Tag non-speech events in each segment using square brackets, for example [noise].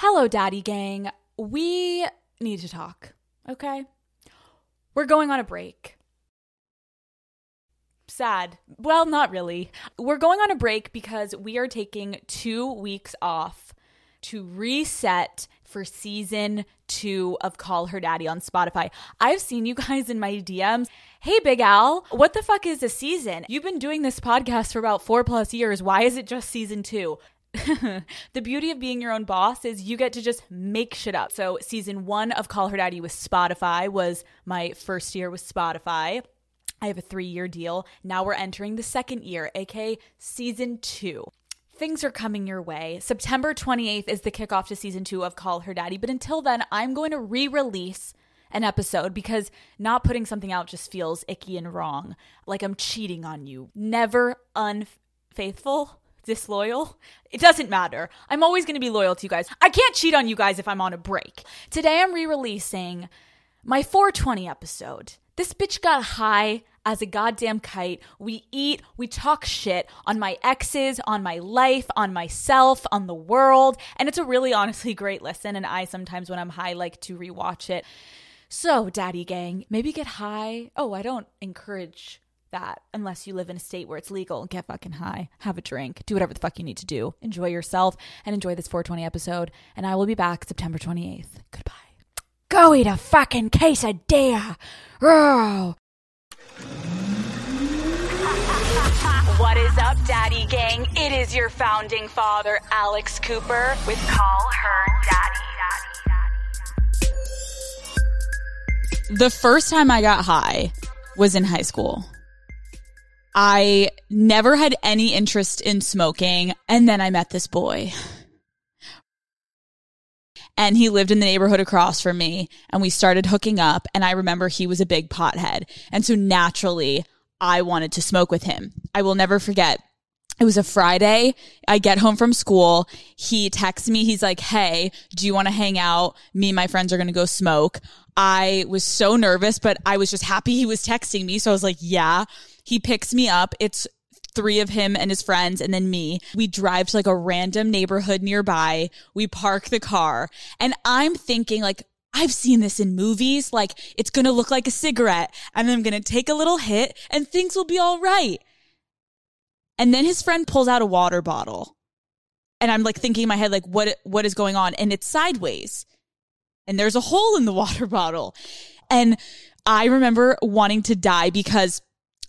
Hello, Daddy Gang. We need to talk, okay? We're going on a break. Sad. Well, not really. We're going on a break because we are taking two weeks off to reset for season two of Call Her Daddy on Spotify. I've seen you guys in my DMs. Hey, Big Al, what the fuck is a season? You've been doing this podcast for about four plus years. Why is it just season two? [laughs] the beauty of being your own boss is you get to just make shit up. So, season one of Call Her Daddy with Spotify was my first year with Spotify. I have a three year deal. Now we're entering the second year, aka season two. Things are coming your way. September 28th is the kickoff to season two of Call Her Daddy. But until then, I'm going to re release an episode because not putting something out just feels icky and wrong. Like I'm cheating on you. Never unfaithful disloyal. It doesn't matter. I'm always going to be loyal to you guys. I can't cheat on you guys if I'm on a break. Today I'm re releasing my 420 episode. This bitch got high as a goddamn kite. We eat, we talk shit on my exes, on my life, on myself, on the world. And it's a really honestly great listen. And I sometimes, when I'm high, like to rewatch it. So, Daddy Gang, maybe get high. Oh, I don't encourage that unless you live in a state where it's legal. Get fucking high, have a drink, do whatever the fuck you need to do. Enjoy yourself and enjoy this 420 episode. And I will be back September 28th. Goodbye. Go eat a fucking quesadilla. Oh. What is up, Daddy Gang? It is your founding father, Alex Cooper, with Call Her Daddy. The first time I got high was in high school. I never had any interest in smoking. And then I met this boy. And he lived in the neighborhood across from me and we started hooking up. And I remember he was a big pothead. And so naturally I wanted to smoke with him. I will never forget. It was a Friday. I get home from school. He texts me. He's like, Hey, do you want to hang out? Me and my friends are going to go smoke. I was so nervous, but I was just happy he was texting me. So I was like, yeah. He picks me up. It's three of him and his friends and then me. We drive to like a random neighborhood nearby. We park the car and I'm thinking like, I've seen this in movies. Like it's going to look like a cigarette and I'm going to take a little hit and things will be all right. And then his friend pulls out a water bottle and I'm like thinking in my head, like, what, what is going on? And it's sideways and there's a hole in the [laughs] water bottle. And I remember wanting to die because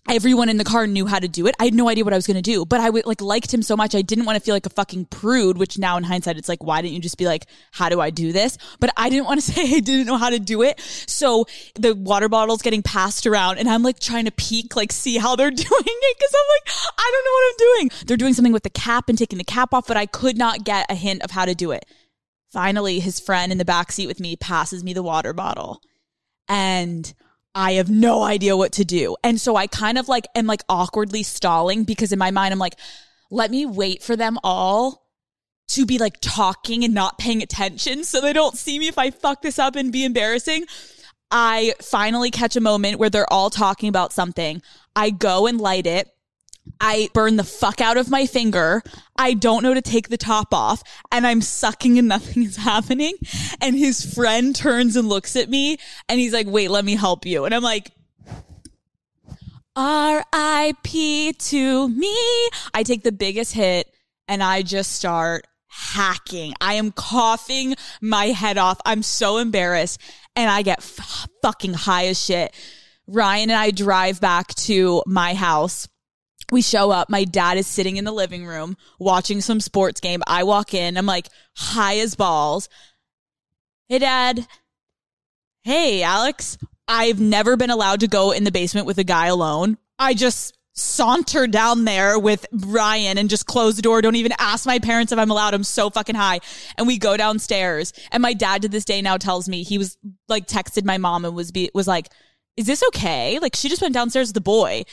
everyone in the car knew how to do it. I had no idea what I was going to do, but I like liked him so much. I didn't want to feel like a fucking prude, which now in hindsight, it's like, why didn't you just be like, how do I do this? But I didn't want to [laughs] say I didn't know how to do it. So the water bottle's getting passed around and I'm like trying to peek, like see how they're [laughs] doing it. Cause I'm like, I don't know what I'm doing. They're doing something with the cap and taking the cap off, but I could not get a hint of how to do it. Finally, his friend in the back seat with me passes me the water bottle and I have no idea what to do. And so I kind of like am like awkwardly stalling because in my mind, I'm like, let me wait for them all to be like talking and not paying attention so they don't see me if I fuck this up and be embarrassing. I finally catch a moment where they're all talking about something. I go and light it. I burn the fuck out of my finger. I don't know to take the top off and I'm sucking and [laughs] nothing is happening. And his friend turns and looks at me and he's like, wait, let me help you. And I'm like, R.I.P. to me. I take the biggest hit and I just start hacking. I am coughing my head off. I'm so embarrassed and I get f- fucking high as shit. Ryan and I drive back to my house we show up. My dad is sitting in the living room watching some sports game. I walk in. I'm like high as balls. Hey, dad. Hey, Alex. I've never been allowed to go in the basement with a guy alone. I just saunter down there with Ryan and just close the door. Don't even ask my parents if I'm allowed. I'm so fucking high. And we go downstairs. And my dad to this day now tells me he was like texted my mom and was be was like, is this okay? Like she just went downstairs with the boy.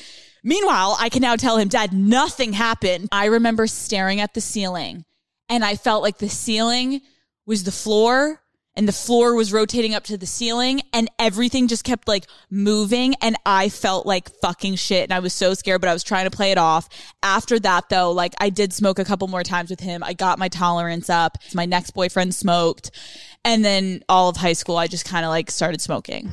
Meanwhile, I can now tell him, Dad, nothing happened. I remember staring at the ceiling and I felt like the ceiling was the floor and the floor was rotating up to the ceiling and everything just kept like moving and I felt like fucking shit and I was so scared but I was trying to play it off. After that though, like I did smoke a couple more times with him. I got my tolerance up. My next boyfriend smoked and then all of high school I just kind of like started smoking.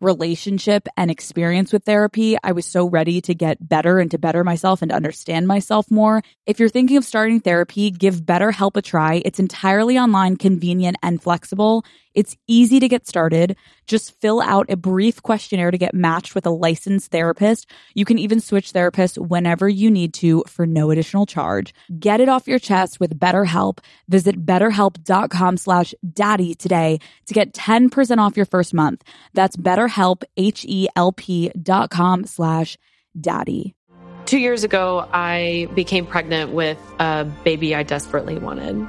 relationship and experience with therapy. I was so ready to get better and to better myself and understand myself more. If you're thinking of starting therapy, give BetterHelp a try. It's entirely online, convenient, and flexible. It's easy to get started. Just fill out a brief questionnaire to get matched with a licensed therapist. You can even switch therapists whenever you need to for no additional charge. Get it off your chest with BetterHelp. Visit betterhelp.com slash daddy today to get 10% off your first month. That's betterhelp, H-E-L-P dot com slash daddy. Two years ago, I became pregnant with a baby I desperately wanted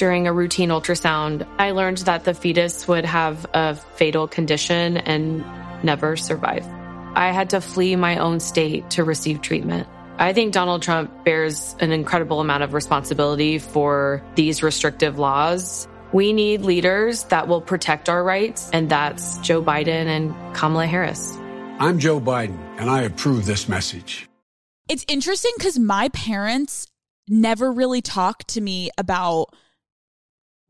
during a routine ultrasound, I learned that the fetus would have a fatal condition and never survive. I had to flee my own state to receive treatment. I think Donald Trump bears an incredible amount of responsibility for these restrictive laws. We need leaders that will protect our rights, and that's Joe Biden and Kamala Harris. I'm Joe Biden, and I approve this message. It's interesting because my parents never really talked to me about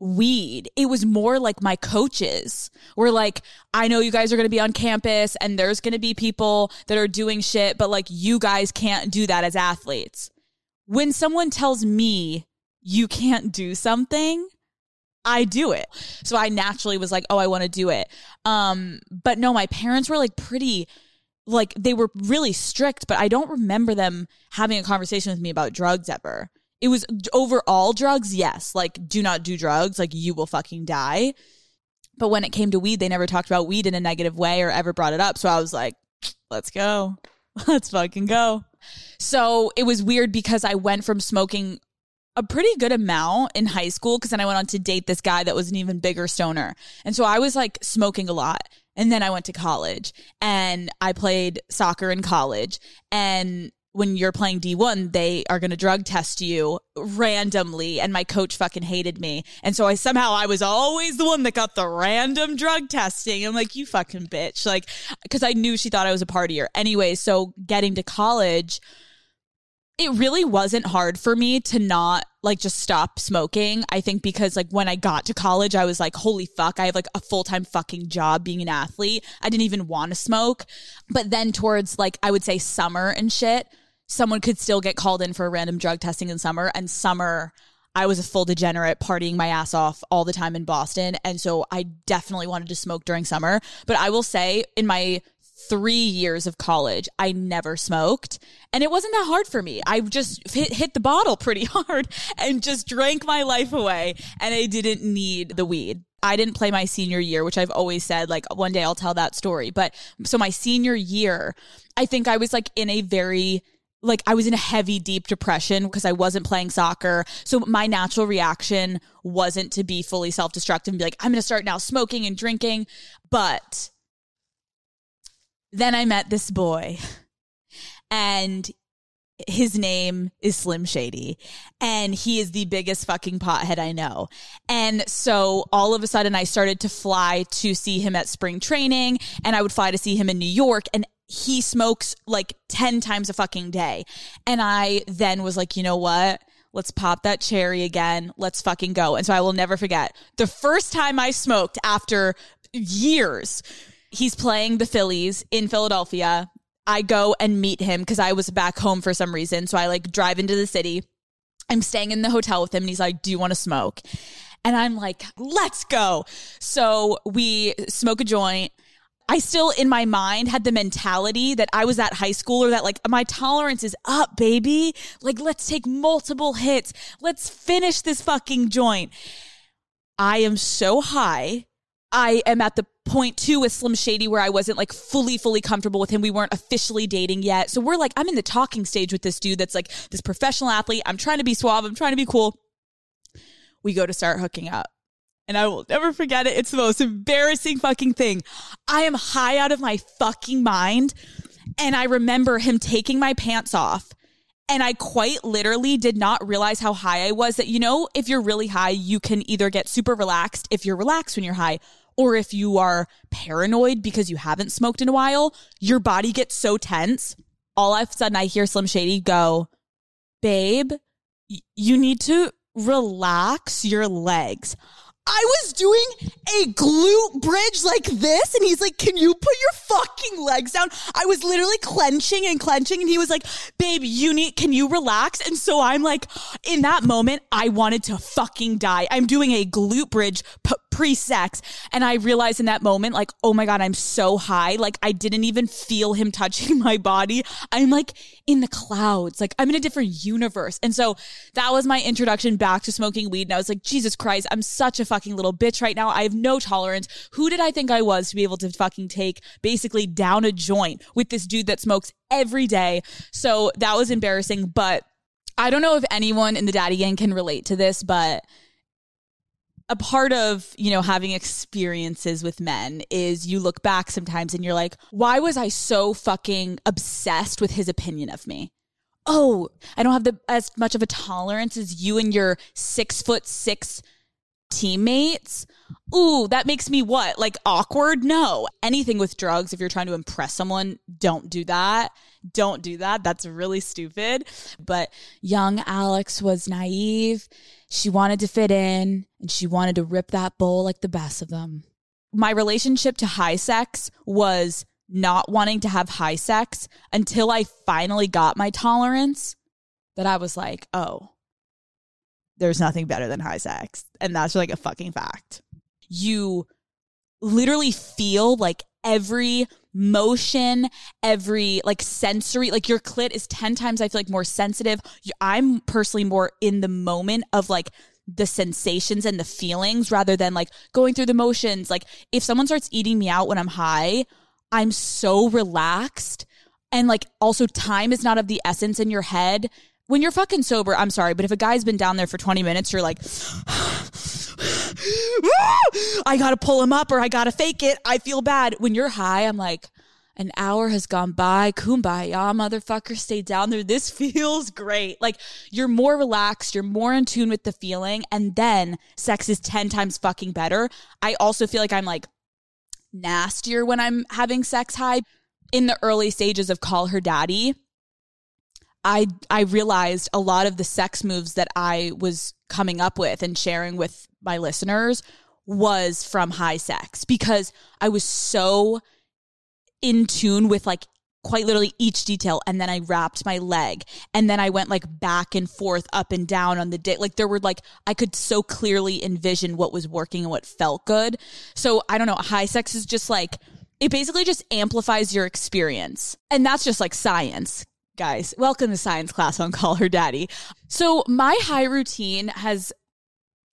weed. It was more like my coaches were like, I know you guys are going to be on campus and there's going to be people that are doing shit, but like you guys can't do that as athletes. When someone tells me you can't do something, I do it. So I naturally was like, oh, I want to do it. Um, but no, my parents were like pretty like they were really strict, but I don't remember them having a conversation with me about drugs ever it was overall drugs, yes. Like, do not do drugs. Like, you will fucking die. But when it came to weed, they never talked about weed in a negative way or ever brought it up. So I was like, let's go. [laughs] Let's fucking go. So it was weird because I went from smoking a pretty good amount in high school because then I went on to date this guy that was an even bigger stoner. And so I was like smoking a lot. And then I went to college and I played soccer in college. And when you're playing D1, they are going to drug test you randomly. And my coach fucking hated me. And so I somehow I was always the one that got the random drug testing. I'm like, you fucking bitch. Like, cause I knew she thought I was a partier. Anyway, so getting to college, it really wasn't hard for me to not like just stop smoking. I think because like when I got to college, I was like, holy fuck, I have like a full time fucking job being an athlete. I didn't even want to smoke. But then towards like, I would say summer and shit, someone could still get called in for a random drug testing in summer. And summer I was a full degenerate partying my ass off all the time in Boston. And so I definitely wanted to smoke during summer. But I will say in my 3 years of college I never smoked. And it wasn't that hard for me. I just hit, hit the bottle pretty [laughs] hard and just drank my life away. And I didn't need the weed. I didn't play my senior year, which I've always said, like, one day I'll tell that story. But so my senior year, I think I was like in a very like I was in a heavy, deep depression because I wasn't playing soccer. So my natural reaction wasn't to be fully self destructive and be like, I'm going to start now smoking and drinking. But then I met this boy and his name is Slim Shady and he is the biggest fucking pothead I know. And so all of a sudden I started to fly to see him at spring training and I would fly to see him in New York and he smokes like 10 times a fucking day. And I then was like, you know what? Let's pop that cherry again. Let's fucking go. And so I will never forget the first time I smoked after years. He's playing the Phillies in Philadelphia. I go and meet him because I was back home for some reason. So I like drive into the city. I'm staying in the hotel with him and he's like, Do you want to smoke? And I'm like, Let's go. So we smoke a joint. I still in my mind had the mentality that I was at high school or that like my tolerance is up, baby. Like, let's take multiple hits. Let's finish this fucking joint. I am so high. I am at the point two with Slim Shady where I wasn't like fully, fully comfortable with him. We weren't officially dating yet. So we're like, I'm in the talking stage with this dude that's like this professional athlete. I'm trying to be suave. I'm trying to be cool. We go to start hooking up and I will never forget it. It's the most embarrassing fucking thing. I am high out of my fucking mind. And I remember him taking my pants off. And I quite literally did not realize how high I was that, you know, if you're really high, you can either get super relaxed if you're relaxed when you're high, or if you are paranoid because you haven't smoked in a while, your body gets so tense. All of a sudden, I hear Slim Shady go, Babe, you need to relax your legs. I was doing a glute bridge like this, and he's like, Can you put your fucking legs down? I was literally clenching and clenching, and he was like, Babe, you need, can you relax? And so I'm like, in that moment, I wanted to fucking die. I'm doing a glute bridge p- pre sex, and I realized in that moment, like, oh my God, I'm so high. Like, I didn't even feel him [laughs] touching my body. I'm like in the clouds, like, I'm in a different universe. And so that was my introduction back to smoking weed. And I was like, Jesus Christ, I'm such a fucking little bitch right now. I have no tolerance. Who did I think I was to be able to fucking take basically down a joint with this dude that smokes every day? So that was embarrassing, but I don't know if anyone in the daddy gang can relate to this, but a part of, you know, having experiences with men is you look back sometimes and you're like, why was I so fucking obsessed with his opinion of me? Oh, I don't have the as much of a tolerance as you and your six foot six teammates. Ooh, that makes me what? Like awkward? No. Anything with drugs, if you're trying to impress someone, don't do that. Don't do that. That's really stupid. But young Alex was naive. She wanted to fit in and she wanted to rip that bowl like the best of them. My relationship to high sex was not wanting to have high sex until I finally got my tolerance that I was like, oh, there's nothing better than high sex. And that's like a fucking fact. You literally feel like every motion, every like sensory, like your clit is 10 times, I feel like more sensitive. I'm personally more in the moment of like the sensations and the feelings rather than like going through the motions. Like if someone starts eating me out when I'm high, I'm so relaxed. And like also time is not of the essence in your head when you're fucking sober, I'm sorry, but if a guy's been down there for 20 minutes, you're like, [sighs] I gotta pull him up or I gotta fake it. I feel bad. When you're high, I'm like, an hour has gone by. Kumbaya, motherfucker, stay down there. This [laughs] feels great. Like you're more relaxed, you're more in tune with the feeling, and then sex is 10 times fucking better. I also feel like I'm like nastier when I'm having sex high. In the early stages of Call Her Daddy, I I realized a lot of the sex moves that I was coming up with and sharing with my listeners was from high sex because I was so in tune with like quite literally each detail and then I wrapped my leg and then I went like back and forth up and down on the day like there were like I could so clearly envision what was working and what felt good. So I don't know, high sex is just like it basically just amplifies your experience. And that's just like science guys. Welcome to science class on Call Her Daddy. So, my high routine has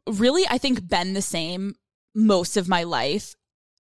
really, I think, been the same most of my life.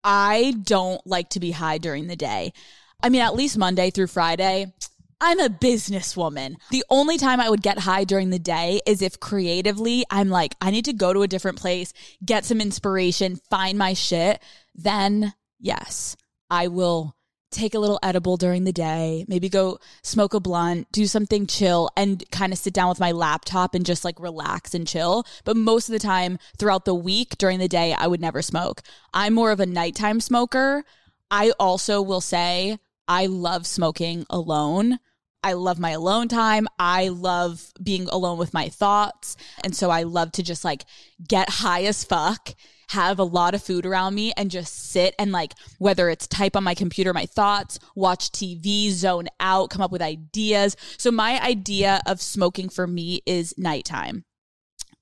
I don't like to be high during the day. I mean, at least Monday through Friday. I'm a businesswoman. The only time I would get high during the day is if creatively I'm like, I need to go to a different place, get some inspiration, find my shit. Then, yes, I will take a little edible during the day, maybe go smoke a blunt, do something chill, and kind of sit down with my laptop and just like relax and chill. But most of the time throughout the week during the day, I would never smoke. I'm more of a nighttime smoker. I also will say I love smoking alone. I love my alone time. I love being alone with my thoughts. And so I love to just like get high as fuck, have a lot of food around me and just sit and like, whether it's type on my computer, my thoughts, watch TV, zone out, come up with ideas. So my idea of smoking for me is nighttime.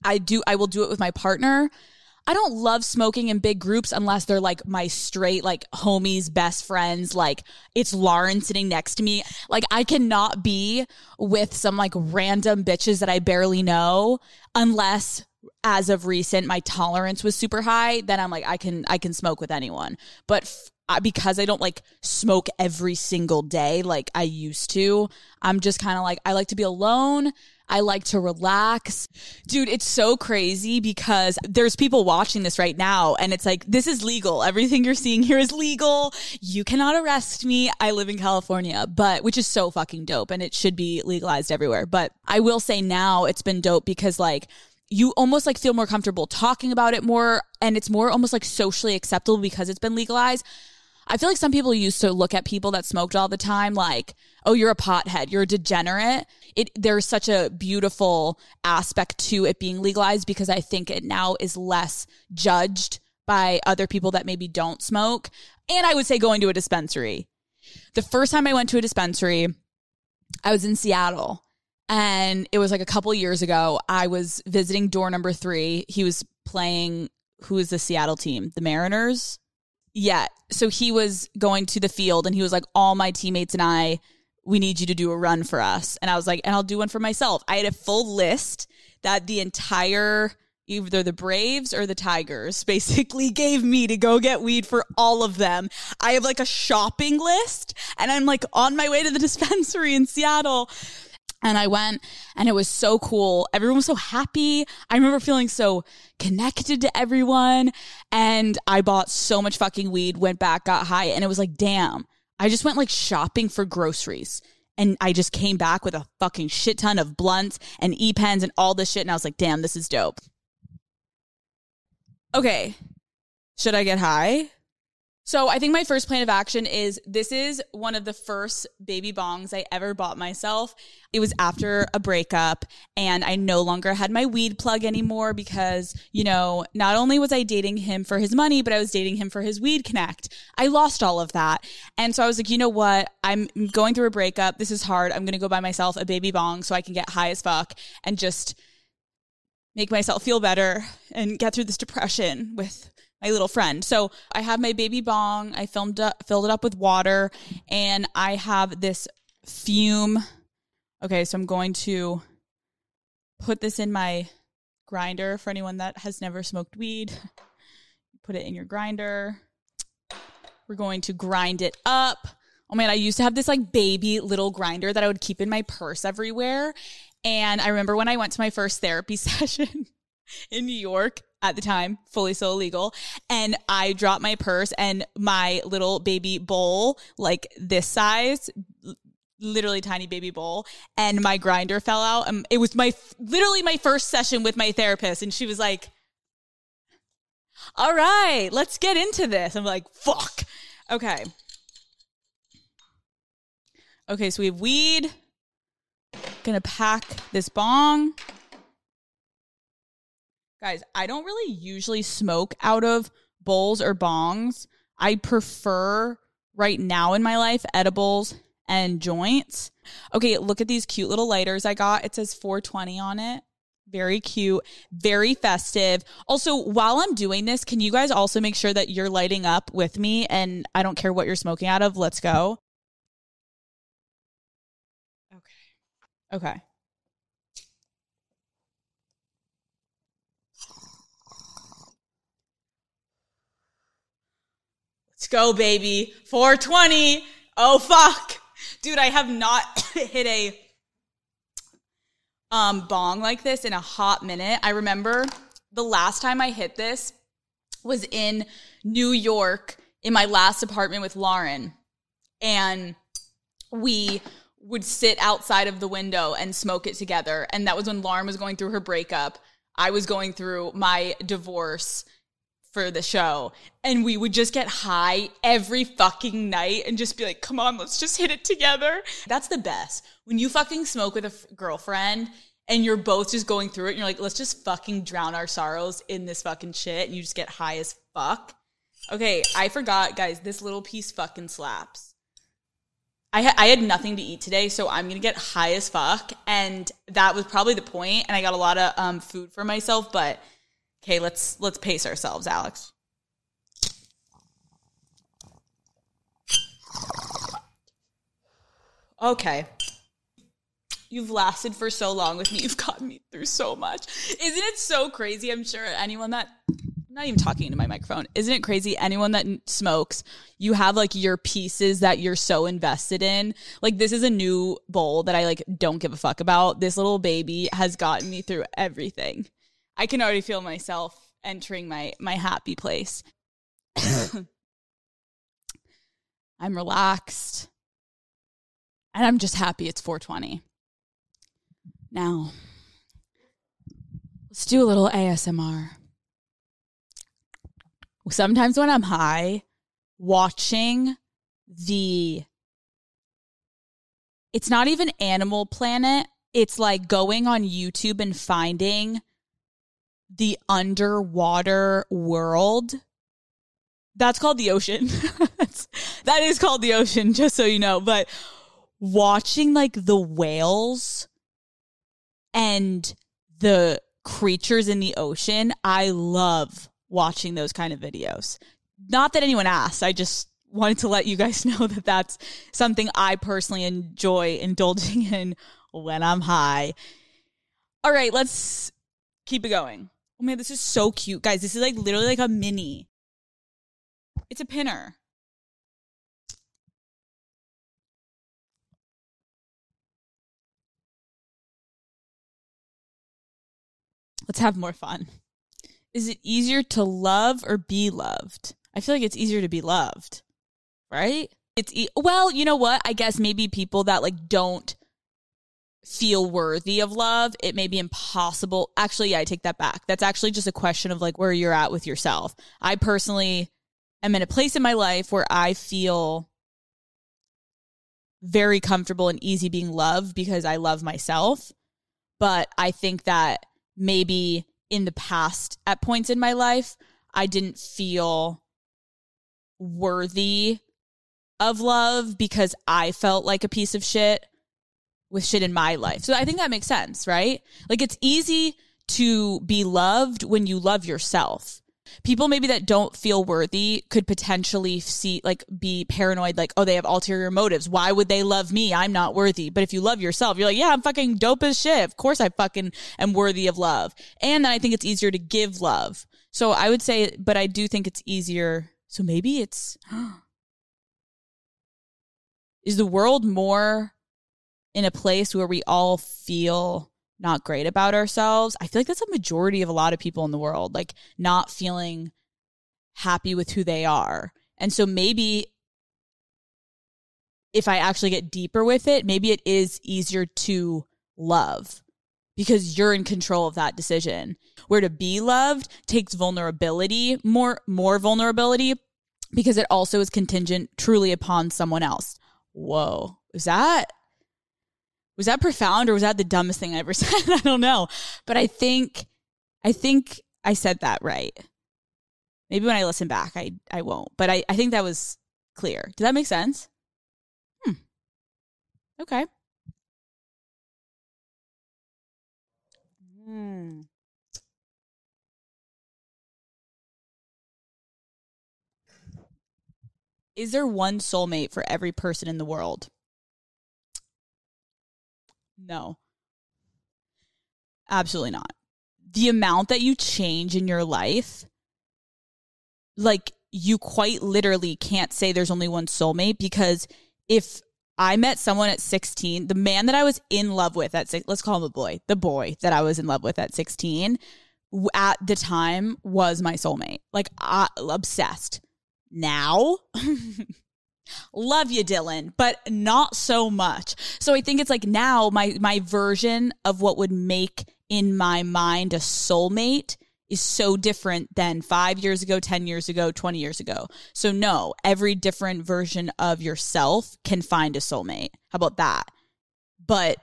I do, I will do it with my partner. I don't love smoking in big groups unless they're like my straight, like homies, best friends. Like it's Lauren sitting next to me. Like I cannot be with some like random bitches that I barely know unless as of recent my tolerance was super high then i'm like i can i can smoke with anyone but because i don't like smoke every single day like i used to i'm just kind of like i like to be alone I like to relax. Dude, it's so crazy because there's people watching this right now and it's like, this is legal. Everything you're seeing here is legal. You cannot arrest me. I live in California, but which is so fucking dope and it should be legalized everywhere. But I will say now it's been dope because like, you almost like feel more comfortable talking about it more and it's more almost like socially acceptable because it's been legalized. I feel like some people used to look at people that smoked all the time like, oh, you're a pothead, you're a degenerate. It there's such a beautiful aspect to it being legalized because I think it now is less judged by other people that maybe don't smoke. And I would say going to a dispensary. The first time I went to a dispensary, I was in Seattle and it was like a couple years ago. I was visiting door number three. He was playing who is the Seattle team? The Mariners? Yeah. So he was going to the field and he was like, All my teammates and I we need you to do a run for us. And I was like, and I'll do one for myself. I had a full list that the entire either the Braves or the Tigers [laughs] basically gave me to go get weed for all of them. I have like a shopping list and I'm like on my way to the [laughs] dispensary in Seattle. And I went and it was so cool. Everyone was so happy. I remember feeling so connected to everyone. And I bought so much fucking weed, went back, got high, and it was like, damn, I just went like shopping for groceries and I just came back with a fucking shit ton of blunts and e pens and all this shit. And I was like, damn, this is dope. Okay. Should I get high? So I think my first plan of action is this is one of the first baby bongs I ever bought myself. It was after a breakup and I no longer had my weed plug anymore because, you know, not only was I dating him for his money, but I was dating him for his weed connect. I lost all of that. And so I was like, you know what? I'm going through a breakup. This is hard. I'm going to go buy myself a baby bong so I can get high as fuck and just make myself feel better and get through this depression with my little friend. So I have my baby bong. I filmed up, filled it up with water, and I have this fume. Okay, so I'm going to put this in my grinder for anyone that has never smoked weed. Put it in your grinder. We're going to grind it up. Oh man, I used to have this like baby little grinder that I would keep in my purse everywhere. And I remember when I went to my first therapy [laughs] session in New York, at the time, fully so illegal. And I dropped my purse and my little baby bowl, like this size, literally tiny baby bowl, and my grinder fell out. And it was my literally my first session with my therapist, and she was like, "All right, let's get into this." I'm like, "Fuck." Okay. Okay, so we have weed. Gonna pack this bong. Guys, I don't really usually smoke out of bowls or bongs. I prefer right now in my life edibles and joints. Okay, look at these cute little lighters I got. It says 420 on it. Very cute, very festive. Also, while I'm doing this, can you guys also make sure that you're lighting up with me and I don't care what you're smoking out of? Let's go. Okay. Okay. Let's go, baby. 420. Oh, fuck. Dude, I have not [coughs] hit a um, bong like this in a hot minute. I remember the last time I hit this was in New York in my last apartment with Lauren. and we would sit outside of the window and smoke it together. And that was when Lauren was going through her breakup. I was going through my divorce for the show. And we would just get high every fucking night and just be like, come on, let's just hit it together. That's the best. When you fucking smoke with a f- girlfriend and you're both just going through it and you're like, let's just fucking drown our sorrows in this fucking shit. And you just get high as fuck. Okay, I forgot, guys, this little piece fucking slaps. I, ha- I had nothing to eat today, so I'm gonna get high as fuck, and that was probably the point. And I got a lot of um, food for myself, but okay, let's let's pace ourselves, Alex. Okay, you've lasted for so long with me. You've gotten me through so much. Isn't it so crazy? I'm sure anyone that I'm not even talking into my microphone. Isn't it crazy? Anyone that smokes, you have like your pieces that you're so invested in. Like this is a new bowl that I like don't give a fuck about. This little baby has gotten me through everything. I can already feel myself entering my my happy place. [coughs] I'm relaxed. And I'm just happy it's 420. Now, let's do a little ASMR sometimes when I'm high, watching the it's not even Animal Planet. It's like going on YouTube and finding the underwater world. That's called the ocean. [laughs] that is called the ocean, just so you know. But watching like the whales and the creatures in the ocean, I love watching those kind of videos. Not that anyone asked. I just wanted to let you guys [laughs] know that that's something I personally enjoy indulging [laughs] in when I'm high. All right, let's keep it going. Oh man, this is so cute. Guys, this is like literally like a mini. It's a pinner. Let's have more fun is it easier to love or be loved? I feel like it's easier to be loved, right? It's e- well, you know what? I guess maybe people that like don't feel worthy of love, it may be impossible. Actually, yeah, I take that back. That's actually just a question of like where you're at with yourself. I personally am in a place in my life where I feel very comfortable and easy being loved because I love myself. But I think that maybe in the past at points in my life, I didn't feel worthy of love because I felt like a piece of shit with shit in my life. So I think that makes sense, right? Like it's easy to be loved when you love yourself. People maybe that don't feel worthy could potentially see like be paranoid like oh they have ulterior motives. Why would they love me? I'm not worthy. But if you love yourself you're like yeah i'm fucking dope as shit. Of course i fucking am worthy of love. And then i think it's easier to give love. So i would say but i do think it's easier. So maybe it's [gasps] is the world more in a place where we all feel not great about ourselves. I feel like that's a majority of a lot of people in the world, like not feeling happy with who they are. And so maybe if I actually get deeper with it, maybe it is easier to love because you're in control of that decision. Where to be loved takes vulnerability, more more vulnerability because it also is contingent truly upon someone else. Whoa. Is that was that profound or was that the dumbest thing I ever [laughs] said? I don't know. But I think I think I said that right. Maybe when I listen back I I won't. But I, I think that was clear. Does that make sense? Hmm. Okay. Hmm. Is there one soulmate for every person in the world? No. Absolutely not. The amount that you change in your life, like you quite literally can't say there's only one soulmate because if I met someone at 16, the man that I was in love with at six, let's call him a boy, the boy that I was in love with at 16 at the time was my soulmate. Like I, obsessed. Now [laughs] Love you, Dylan, but not so much. So I think it's like now my my version of what would make in my mind a soulmate is so different than 5 years ago, 10 years ago, 20 years ago. So no, every different version of yourself can find a soulmate. How about that? But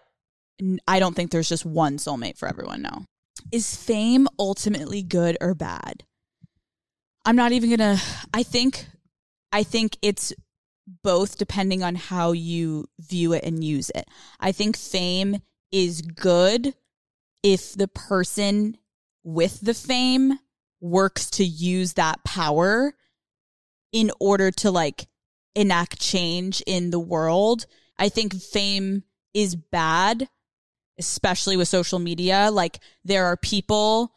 I don't think there's just one soulmate for everyone, no. Is fame ultimately good or bad? I'm not even going to I think I think it's both depending on how you view it and use it. I think fame is good if the person with the fame works to use that power in order to like enact change in the world. I think fame is bad, especially with social media. Like there are people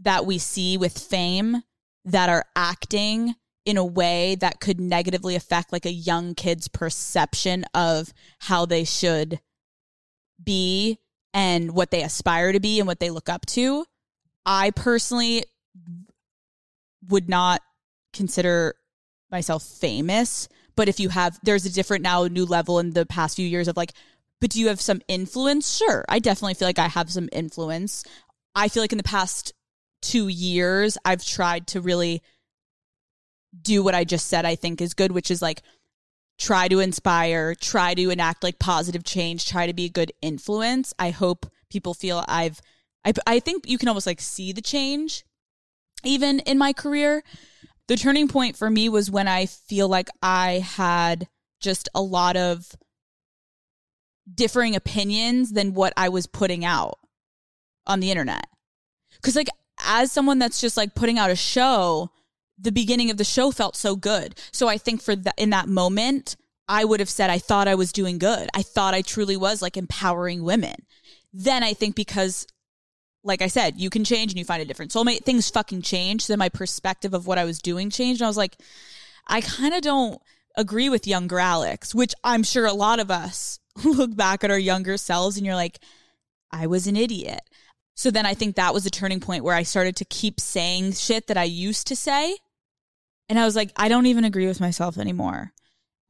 that we see with fame that are acting in a way that could negatively affect like a young kid's perception of how they should be and what they aspire to be and what they look up to. I personally would not consider myself famous, but if you have there's a different now new level in the past few years of like but do you have some influence? Sure. I definitely feel like I have some influence. I feel like in the past 2 years I've tried to really do what I just said I think is good, which is like try to inspire, try to enact like positive change, try to be a good influence. I hope people feel I've I I think you can almost like see the change even in my career. The turning point for me was when I feel like I had just a lot of differing opinions than what I was putting out on the internet. Cuz like as someone that's just like putting out a show, the beginning of the show felt so good. So I think for that in that moment, I would have said I thought I was doing good. I thought I truly was like empowering women. Then I think because like I said, you can change and you find a different soulmate. Things fucking change. Then my perspective of what I was doing changed. And I was like, I kind of don't agree with younger Alex, which I'm sure a lot of us [laughs] look back at our younger selves and you're like, I was an idiot. So then I think that was a turning point where I started to keep saying shit that I used to say and I was like, I don't even agree with myself anymore.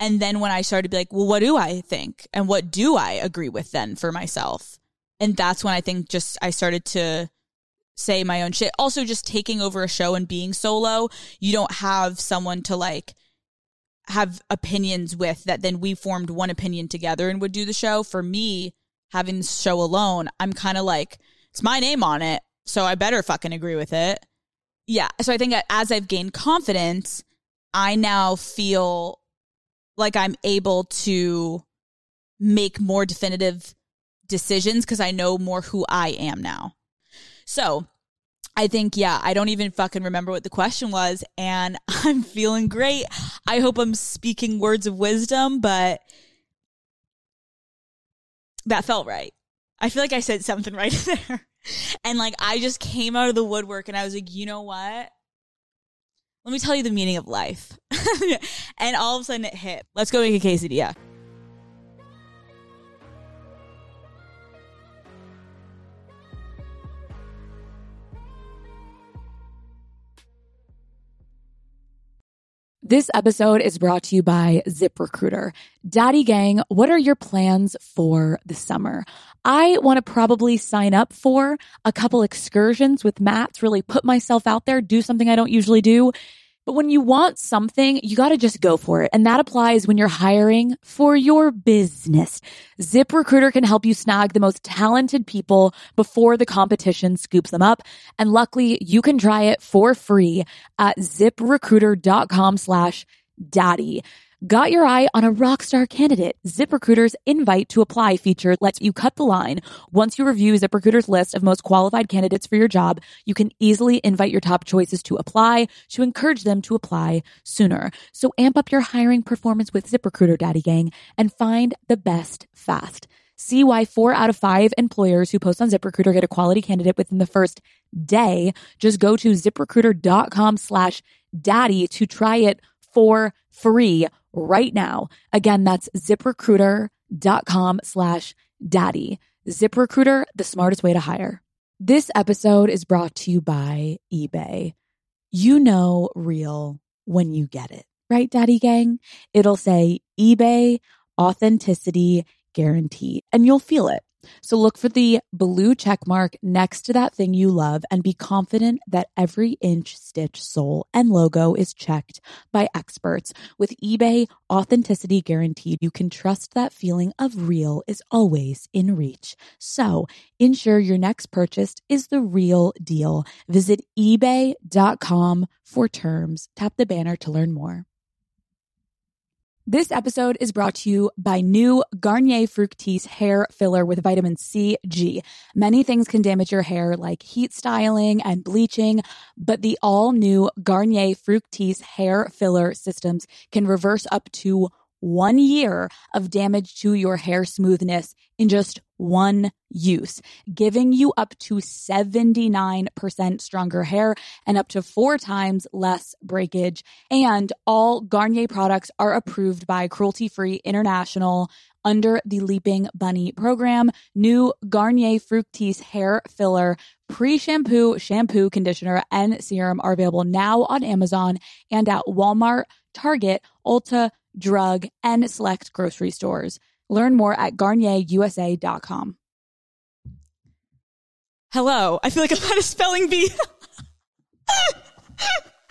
And then when I started to be like, well, what do I think? And what do I agree with then for myself? And that's when I think just I started to say my own shit. Also, just taking over a show and being solo, you don't have someone to like have opinions with that then we formed one opinion together and would do the show. For me, having the show alone, I'm kind of like, it's my name on it. So I better fucking agree with it yeah. So I think as I've gained confidence, I now feel like I'm able to make more definitive decisions because I know more who I am now. So I think, yeah, I don't even fucking remember what the question was, and [laughs] I'm feeling great. I hope I'm speaking words of wisdom, but that felt right. I feel like I said something right [laughs] there. And like I just came out of the woodwork and I was like, you know what? Let me tell you the meaning of life. [laughs] and all of a sudden it hit. Let's go make a quesadilla. This episode is brought to you by ZipRecruiter. Daddy Gang, what are your plans for the summer? I want to probably sign up for a couple excursions with Matt's, really put myself out there, do something I don't usually do. But when you want something, you got to just go for it. And that applies when you're hiring for your business. ZipRecruiter can help you snag the most talented people before the competition scoops them up. And luckily, you can try it for free at ziprecruiter.com slash daddy. Got your eye on a rockstar candidate? ZipRecruiter's invite to apply feature lets you cut the line. Once you review ZipRecruiter's list of most qualified candidates for your job, you can easily invite your top choices to apply to encourage them to apply sooner. So amp up your hiring performance with ZipRecruiter, Daddy Gang, and find the best fast. See why four out of five employers who post on ZipRecruiter get a quality candidate within the first day. Just go to ziprecruiter.com slash daddy to try it for free right now. Again, that's ziprecruiter.com slash daddy. ZipRecruiter, the smartest way to hire. This episode is brought to you by eBay. You know real when you get it right, Daddy Gang? It'll say eBay authenticity guarantee, and you'll feel it. So look for the blue check mark next to that thing you love and be confident that every inch, stitch, sole, and logo is checked by experts. With eBay authenticity guaranteed, you can trust that feeling of real is always in reach. So ensure your next purchase is the real deal. Visit eBay.com for terms. Tap the banner to learn more. This episode is brought to you by new Garnier Fructis hair filler with vitamin C, G. Many things can damage your hair like heat styling and bleaching, but the all new Garnier Fructis hair filler systems can reverse up to one year of damage to your hair smoothness in just one use, giving you up to 79% stronger hair and up to four times less breakage. And all Garnier products are approved by Cruelty Free International under the Leaping Bunny program. New Garnier Fructis hair filler, pre shampoo, shampoo, conditioner, and serum are available now on Amazon and at Walmart, Target, Ulta, drug, and select grocery stores. Learn more at garnierusa.com. Hello. I feel like I'm at a spelling bee. [laughs]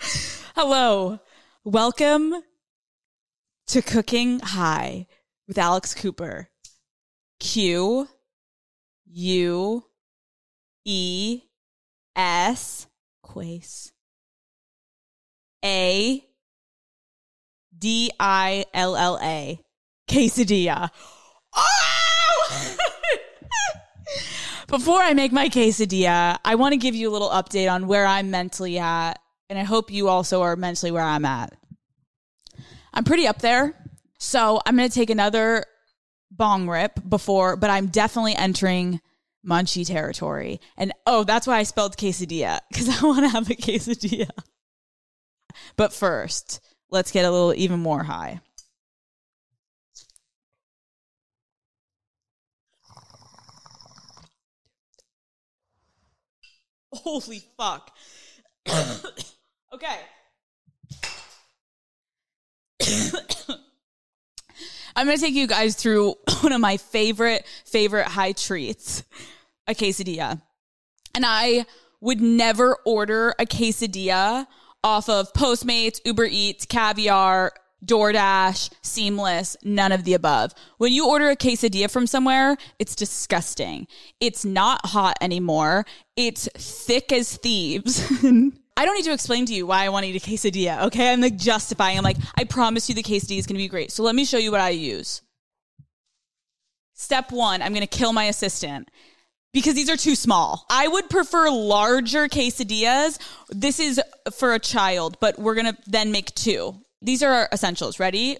Hello. Welcome to Cooking High with Alex Cooper. Q U E S Quace A D I L L A. Quesadilla. Oh! Before I make my quesadilla, I want to give you a little update on where I'm mentally at. And I hope you also are mentally where I'm at. I'm pretty up there. So I'm going to take another bong rip before, but I'm definitely entering munchy territory. And oh, that's why I spelled quesadilla, because I want to have a quesadilla. But first, let's get a little even more high. Holy fuck. [coughs] okay. [coughs] I'm going to take you guys through [coughs] one of my favorite, favorite high treats a quesadilla. And I would never order a quesadilla off of Postmates, Uber Eats, Caviar, DoorDash, Seamless, none of the above. When you order a quesadilla from somewhere, it's disgusting. It's not hot anymore. It's thick as thieves. [laughs] I don't need to explain to you why I want to eat a quesadilla, okay? I'm like justifying. I'm like, I promise you the quesadilla is going to be great. So let me show you what I use. Step one, I'm going to kill my assistant because these are too small. I would prefer larger quesadillas. This is for a child, but we're going to then make two. These are our essentials. Ready?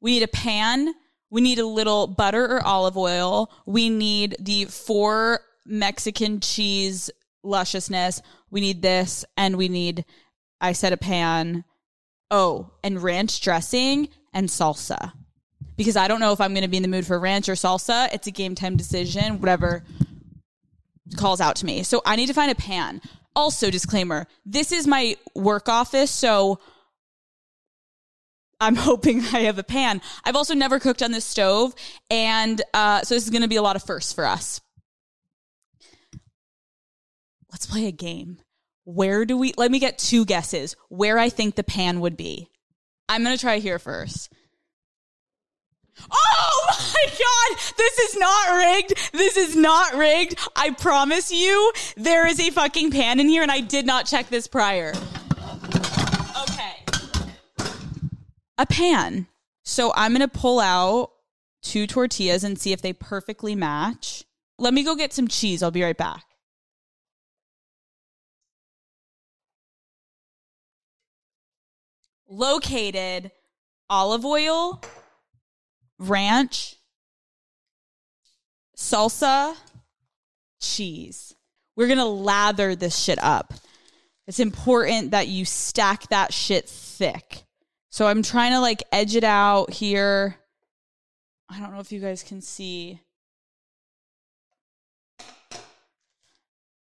We need a pan. We need a little butter or olive oil. We need the four Mexican cheese lusciousness. We need this and we need, I said a pan. Oh, and ranch dressing and salsa. Because I don't know if I'm going to be in the mood for ranch or salsa. It's a game time decision, whatever calls out to me. So I need to find a pan. Also, disclaimer this is my work office. So I'm [laughs] hoping I have a pan. I've also never cooked on this stove. And uh, so this is going to be a lot of firsts for us. Let's play a game. Where do we, let me get two guesses where I think the pan would be. I'm going to try here first. Oh [laughs] my God. This is not rigged. This is not rigged. I promise you, there is a fucking pan in here and I did not check this prior. Okay. A pan. So I'm going to pull out two tortillas and see if they perfectly match. Let me go get some cheese. I'll be right back. Located olive oil ranch, salsa, cheese. We're going to lather this shit up. It's important that you stack that shit thick. So I'm trying to like edge it out here. I don't know if you guys can see.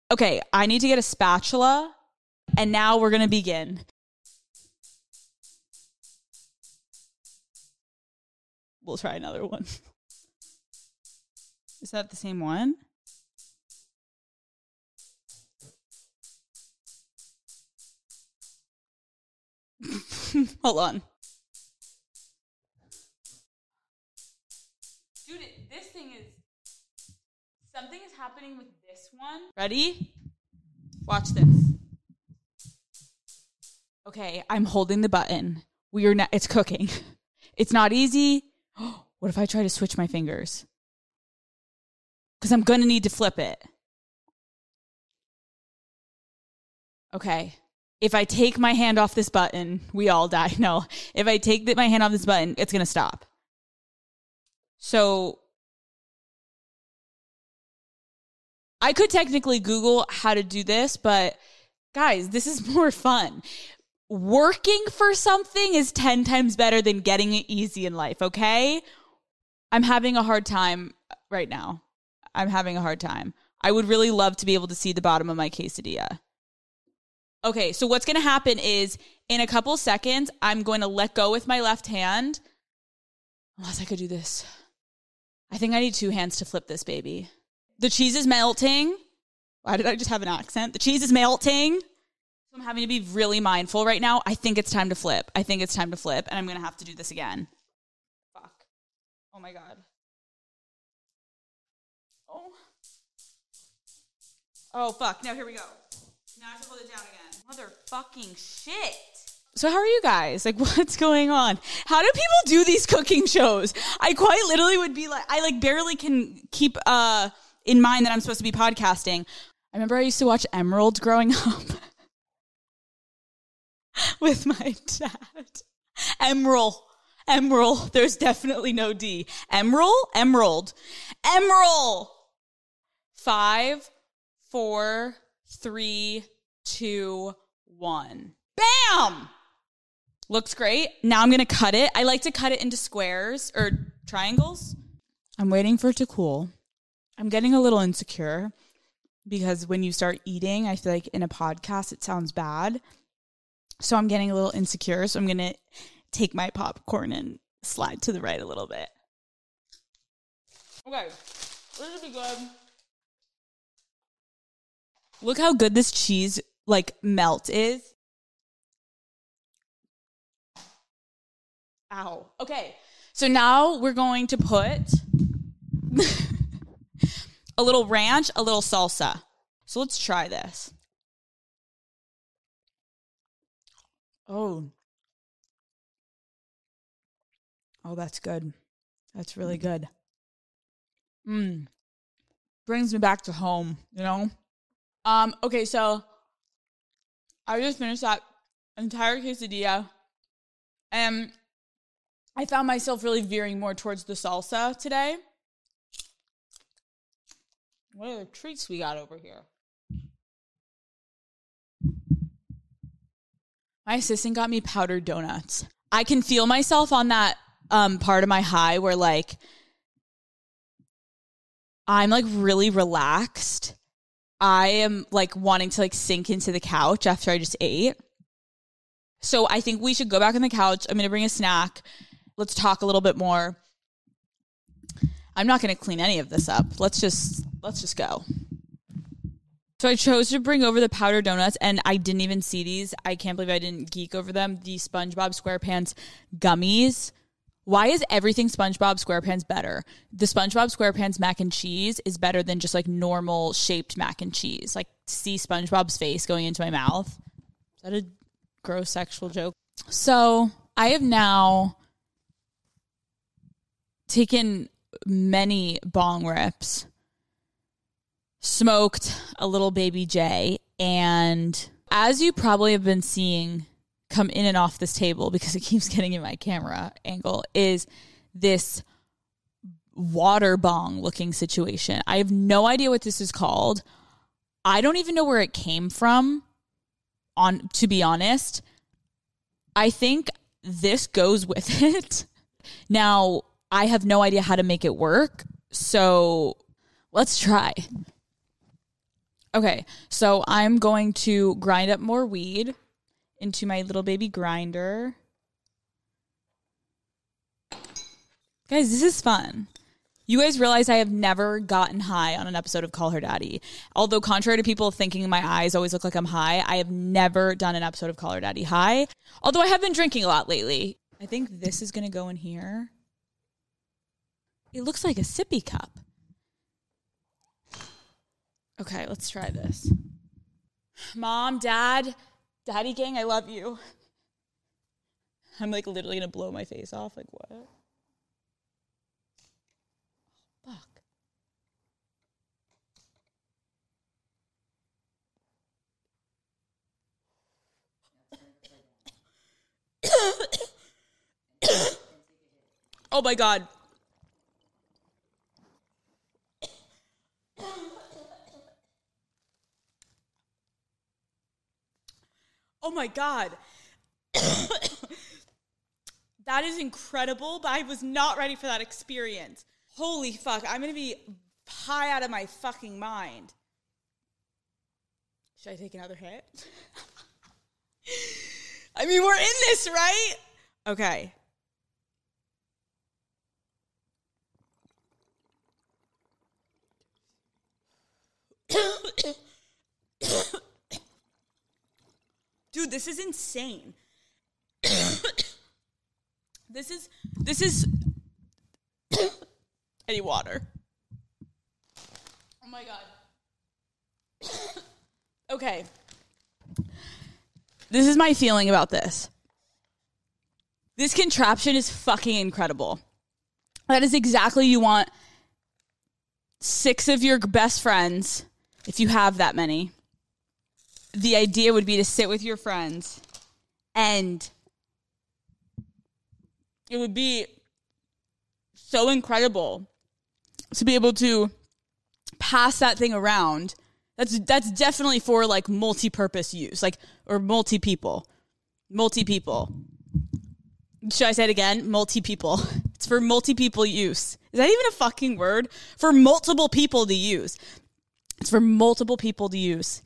Okay, I need to get a spatula. And now we're going to begin. We'll try another one. [laughs] Is that the same one? [laughs] Hold on. Dude, this thing is. Something is happening with this one. Ready? Watch this. Okay, I'm holding the button. We are not, it's cooking. [laughs] It's not easy. [gasps] What if I try to switch my fingers? Because I'm going to need to flip it. Okay. If I take my hand off this button, we all die. [laughs] No. If I take my hand off this button, it's going to stop. So I could technically Google how to do this, but guys, this is [laughs] more fun. Working for something is 10 times better than getting it easy in life, okay? I'm having a hard time right now. I'm having a hard time. I would really love to be able to see the bottom of my quesadilla. Okay, so what's going to happen is in a couple seconds, I'm going to let go with my left hand. Unless I could do this. I think I need two hands to flip this baby. The cheese is melting. Why did I just have an accent? The cheese is melting. I'm having to be really mindful right now. I think it's time to flip. I think it's time to flip, and I'm going to have to do this again. Fuck. Oh my God. Oh. Oh, fuck. Now here we go. Now I have to hold it down again. Motherfucking shit. So how are you guys? Like [laughs] what's going on? How do people do these cooking shows? I quite literally would be like I like barely can keep uh in mind that I'm supposed to be podcasting. I remember I used to watch Emerald growing [laughs] up [laughs] with my dad. Emerald. Emerald. There's definitely no D. Emerald? Emerald. Emerald. Five, four, three, two, one. Bam! Looks great. Now I'm going to cut it. I like to cut it into squares or triangles. I'm waiting for it to cool. I'm getting a little insecure because when you start eating, I feel like in a podcast it sounds bad. So I'm getting a little insecure. So I'm going to take my popcorn and slide to the right a little bit. Okay. This will be good. Look how good this cheese like melt is. Ow. Okay. So now we're going to put [laughs] a little ranch, a little salsa. So let's try this. Oh. Oh, that's good. That's really good. Mmm. Brings me back to home, you know? Um, okay, so I just finished that entire quesadilla. And I found myself really veering more towards the salsa today. What are the treats we got over here? My assistant got me powdered donuts. I can feel myself on that um, part of my high where like I'm like really relaxed. I am like wanting to like sink into the couch after I just ate. So I think we should go back on the couch. I'm going to bring a snack. Let's talk a little bit more. I'm not going to clean any of this up. Let's just let's just go. So I chose to bring over the powder donuts and I didn't even see these. I can't believe I didn't geek over them. The SpongeBob SquarePants gummies. Why is everything SpongeBob SquarePants better? The SpongeBob SquarePants mac and cheese is better than just like normal shaped mac and cheese. Like see SpongeBob's face going into my mouth. Is that a gross sexual joke? So I have now taken many bong rips, smoked a little baby J, and as you probably have been seeing come in and off this table because it keeps getting in my camera angle is this water bong looking situation. I have no idea what this is called. I don't even know where it came from on to be honest. I think this goes [laughs] with it. Now, I have no idea how to make it work. So let's try. Okay, so I'm going to grind up more weed into my little baby grinder. Guys, this is fun. You guys realize I have never gotten high on an episode of Call Her Daddy. Although, contrary to people thinking my eyes always look like I'm high, I have never done an episode of Call Her Daddy high. Although I have been drinking a lot lately. I think this is going to go in here. It looks like a sippy cup. Okay, let's try this. Mom, Dad, Daddy Gang, I love you. I'm like literally to blow my face off. Like, what? Fuck. [coughs] oh my god. Oh my god. [coughs] that is incredible, but I was not ready for that experience. Holy fuck, I'm gonna be high out of my fucking mind. Should I take another hit? [laughs] I mean, we're in this, right? Okay. [coughs] Dude, this is insane. [coughs] this is this is [coughs] any water. Oh my god. [coughs] okay. This is my feeling about this. This contraption is fucking incredible. That is exactly you want six of your best friends, if you have that many. The idea would be to sit with your friends and it would be so incredible to be able to pass that thing around. That's that's definitely for like multi-purpose use, like or multi people, multi people. Should I say it again? Multi people. [laughs] It's for multi people use. Is that even a fucking word? For multiple people to use. It's for multiple people to use.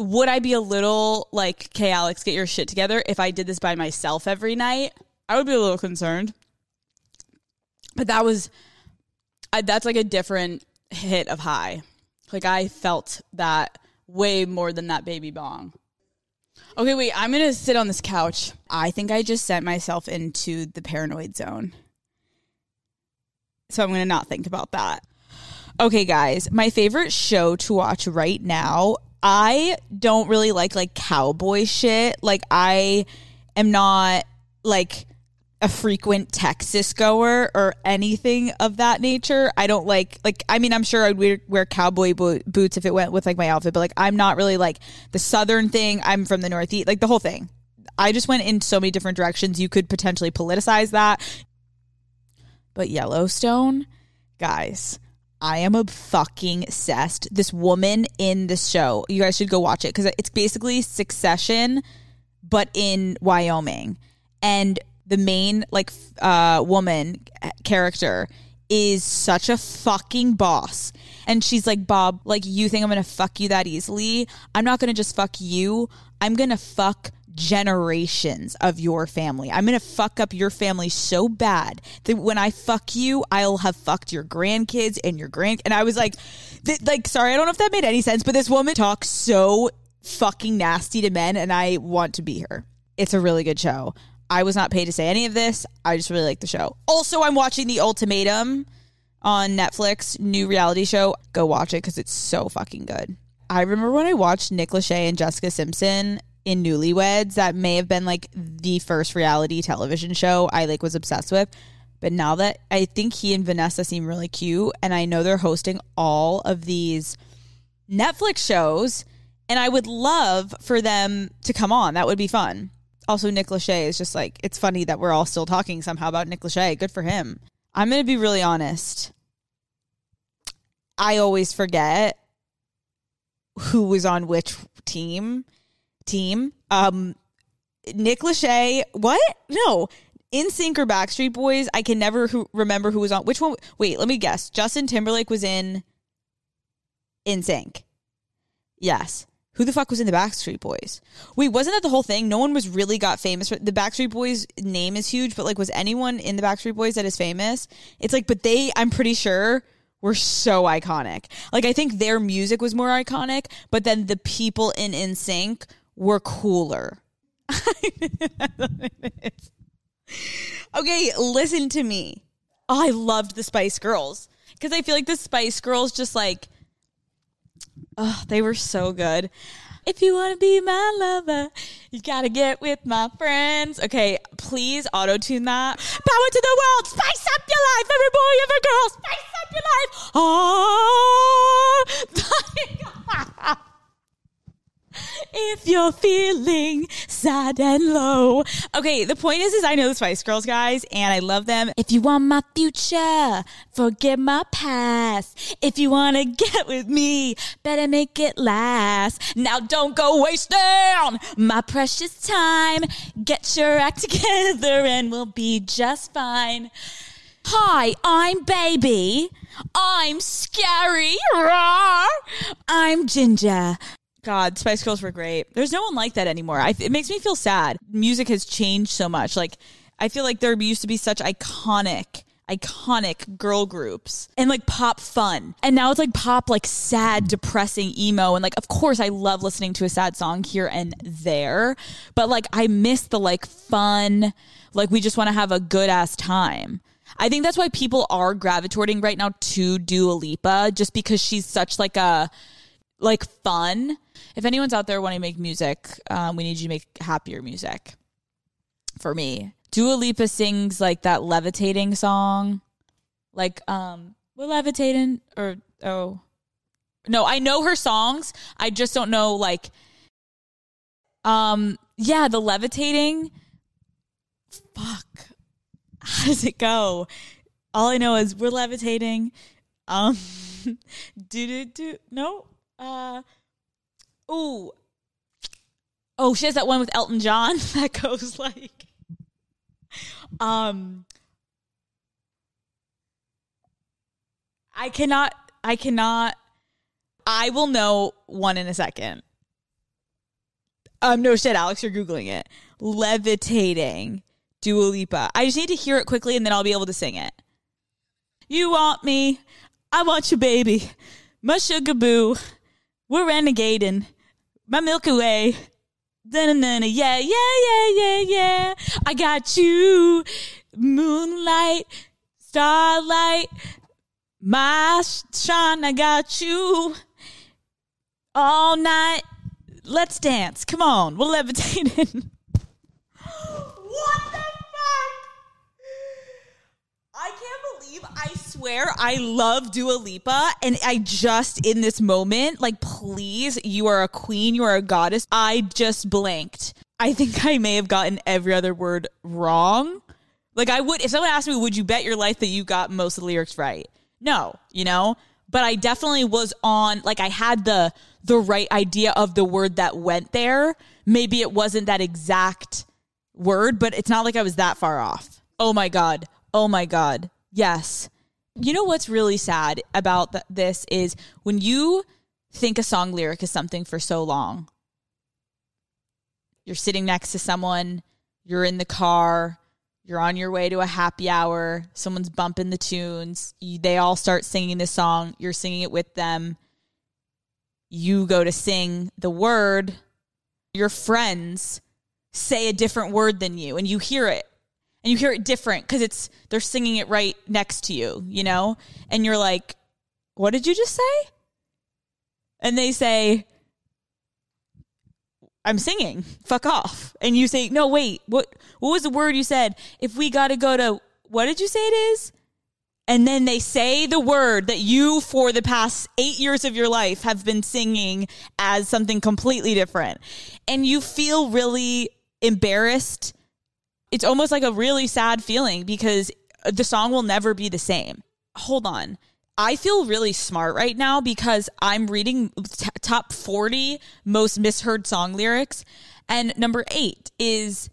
Would I be a little like, okay, Alex, get your shit together if I did this by myself every night? I would be a little concerned. But that was, I, that's like a different hit of high. Like I felt that way more than that baby bong. Okay, wait, I'm going to sit on this couch. I think I just sent myself into the paranoid zone. So I'm going to not think about that. Okay, guys, my favorite show to watch right now. I don't really like like cowboy shit. Like I am not like a frequent Texas goer or anything of that nature. I don't like like I mean I'm sure I'd wear, wear cowboy bo- boots if it went with like my outfit, but like I'm not really like the southern thing. I'm from the northeast, like the whole thing. I just went in so many different directions. You could potentially politicize that. But Yellowstone, guys, I am a fucking obsessed. This woman in this show, you guys should go watch it because it's basically Succession, but in Wyoming. And the main like uh, woman character is such a fucking boss. And she's like, Bob, like, you think I'm gonna fuck you that easily? I'm not gonna just fuck you. I'm gonna fuck generations of your family. I'm gonna fuck up your family so bad that when I fuck you, I'll have fucked your grandkids and your grand. And I was like, th- like, sorry, I don't know if that made any sense, but this woman talks so fucking nasty to men, and I want to be her. It's a really good show. I was not paid to say any of this. I just really like the show. Also, I'm watching The Ultimatum on Netflix, new reality show. Go watch it because it's so fucking good. I remember when I watched Nick Lachey and Jessica Simpson in Newlyweds. That may have been like the first reality television show I like was obsessed with. But now that I think he and Vanessa seem really cute, and I know they're hosting all of these Netflix shows, and I would love for them to come on. That would be fun also Nick Lachey is just like it's funny that we're all still talking somehow about Nick Lachey. Good for him. I'm gonna be really honest. I always forget who was on which team. Team. Um, Nick Lachey. What? No. NSYNC or Backstreet Boys. I can never who, remember who was on which one. Wait, let me guess. Justin Timberlake was in NSYNC. Yes. Who the fuck was in the Backstreet Boys? Wait, wasn't that the whole thing? No one was really got famous. For, the Backstreet Boys name is huge, but like, was anyone in the Backstreet Boys that is famous? It's like, but they, I'm pretty sure, were so iconic. Like, I think their music was more iconic, but then the people in NSYNC were cooler. [laughs] okay, listen to me. Oh, I loved the Spice Girls because I feel like the Spice Girls just like, oh, they were so good. If you want to be my lover, you gotta get with my friends. Okay, please auto tune that. Power to the world, spice up your life, every boy, every girl, spice up your life. [laughs] Oh. If you're feeling sad and low. Okay, the point is, is I know the Spice Girls guys, and I love them. If you want my future, forget my past. If you want to get with me, better make it last. Now don't go wasting my precious time. Get your act together, and we'll be just fine. Hi, I'm Baby. I'm scary. Rawr. I'm Ginger. God, Spice Girls were great. There's no one like that anymore. I, it makes me feel sad. Music has changed so much. Like, I feel like there used to be such iconic, iconic girl groups and like pop fun. And now it's like pop, like sad, depressing emo. And like, of course, I love listening to a sad song here and there. But like, I miss the like fun, like, we just want to have a good ass time. I think that's why people are gravitating right now to Dua Lipa, just because she's such like a like fun. If anyone's out there wanting to make music, um, we need you to make happier music. For me, Dua Lipa sings like that levitating song, like um, we're levitating or oh, no, I know her songs. I just don't know like, um, yeah, the levitating. Fuck, [laughs] how does it go? All I know is we're levitating. Um, [laughs] do do do. No, uh, ooh. Oh, she has that one with Elton John [laughs] that goes like, um, I cannot, I cannot, I will know one in a second. Um, no shit, Alex, you're Googling it. Levitating Dua Lipa. I just need to hear it quickly and then I'll be able to sing it. You want me. I want you, baby. My sugar boo. We're renegading. My Milky Way. Da-na-na-na. Yeah, yeah, yeah, yeah, yeah. I got you. Moonlight, starlight, my shine. I got you. All night. Let's dance. Come on. We're levitating. [laughs] what the fuck? I swear I love Dua Lipa and I just in this moment like please you are a queen you are a goddess. I just blanked. I think I may have gotten every other word wrong. Like I would if someone asked me would you bet your life that you got most of the lyrics right? No you know? But I definitely was on like I had the the right idea of the word that went there. Maybe it wasn't that exact word but it's not like I was that far off. Oh my god. Oh my God. Yes. You know what's really sad about th- this is when you think a song lyric is something for so long, you're sitting next to someone, you're in the car, you're on your way to a happy hour, someone's bumping the tunes, you, they all start singing this song, you're singing it with them. You go to sing the word, your friends say a different word than you, and you hear it and you hear it different because it's they're singing it right next to you, you know, and you're like, "What did you just say?" And they say, "I'm singing. Fuck off." And you say, "No, wait. What? What was the word you said? If we got to go to what did you say it is?" And then they say the word that you, for the past eight years of your life, have been singing as something completely different. And you feel really embarrassed it's almost like a really sad feeling because the song will never be the same. Hold on. I feel really smart right now because I'm reading t- top 40 most misheard song lyrics. And number eight is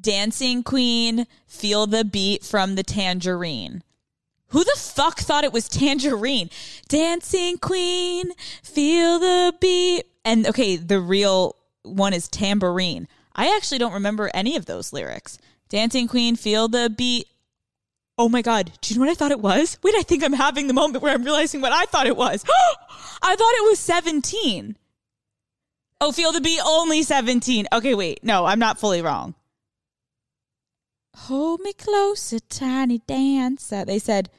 Dancing Queen, Feel the Beat from the Tangerine. Who the fuck thought it was Tangerine? Dancing Queen, Feel the Beat And okay, the real one is tambourine. I actually don't remember any of those lyrics. Dancing Queen, feel the beat. Oh my God. Do you know what I thought it was? Wait, I think I'm having the moment where I'm realizing what I thought it was. [gasps] I thought it was 17. Oh, feel the beat only 17. Okay, wait. No, I'm not fully wrong. Hold me closer, tiny dancer. They said,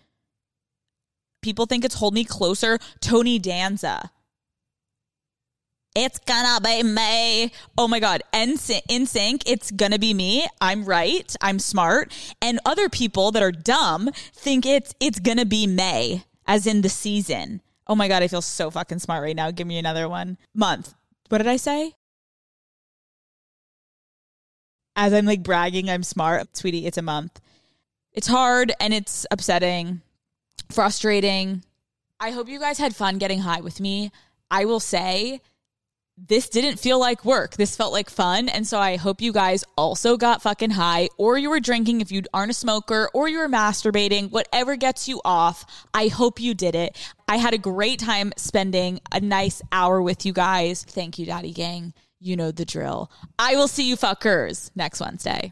people think it's hold me closer, Tony Danza. It's gonna be me. Oh my God. NSYNC, it's gonna be me. I'm right. I'm smart. And other people that are dumb think it's it's gonna be May, as in the season. Oh my God, I feel so fucking smart right now. Give me another one. Month. What did I say? As I'm like bragging, I'm smart. Sweetie, it's a month. It's hard and it's upsetting, frustrating. I hope you guys had fun getting high with me. I will say this didn't feel like work. This felt like fun. And so I hope you guys also got fucking high or you were drinking if you aren't a smoker or you were masturbating, whatever gets you off. I hope you did it. I had a great time spending a nice hour with you guys. Thank you, Daddy Gang. You know the drill. I will see you fuckers next Wednesday.